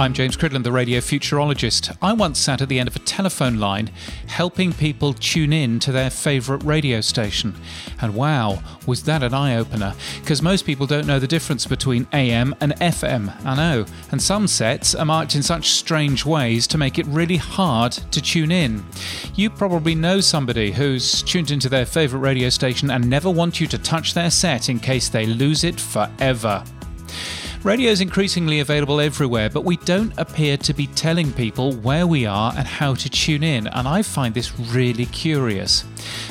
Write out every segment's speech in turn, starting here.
I'm James Cridland, the radio futurologist. I once sat at the end of a telephone line helping people tune in to their favourite radio station. And wow, was that an eye opener? Because most people don't know the difference between AM and FM, I know. And some sets are marked in such strange ways to make it really hard to tune in. You probably know somebody who's tuned into their favourite radio station and never want you to touch their set in case they lose it forever. Radio is increasingly available everywhere, but we don't appear to be telling people where we are and how to tune in, and I find this really curious.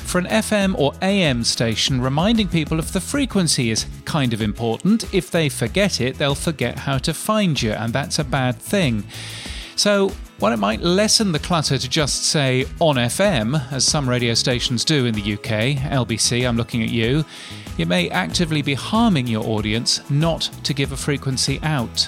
For an FM or AM station, reminding people of the frequency is kind of important. If they forget it, they'll forget how to find you, and that's a bad thing. So, while it might lessen the clutter to just say on FM, as some radio stations do in the UK, LBC, I'm looking at you, it may actively be harming your audience not to give a frequency out.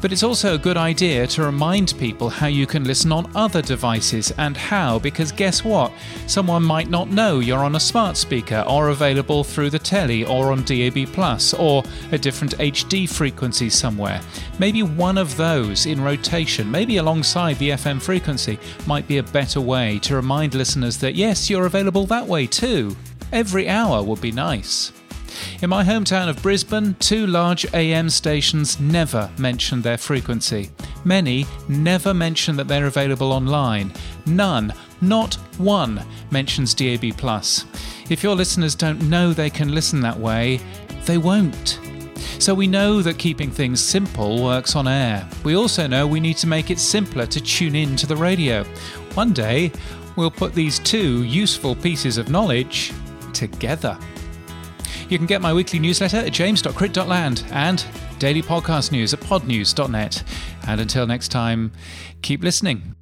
But it's also a good idea to remind people how you can listen on other devices and how, because guess what? Someone might not know you're on a smart speaker or available through the telly or on DAB Plus or a different HD frequency somewhere. Maybe one of those in rotation, maybe alongside the FM frequency, might be a better way to remind listeners that yes, you're available that way too. Every hour would be nice. In my hometown of Brisbane, two large AM stations never mention their frequency. Many never mention that they're available online. None, not one, mentions DAB. If your listeners don't know they can listen that way, they won't. So we know that keeping things simple works on air. We also know we need to make it simpler to tune in to the radio. One day, we'll put these two useful pieces of knowledge together. You can get my weekly newsletter at james.cridland and daily podcast news at podnews.net. And until next time, keep listening.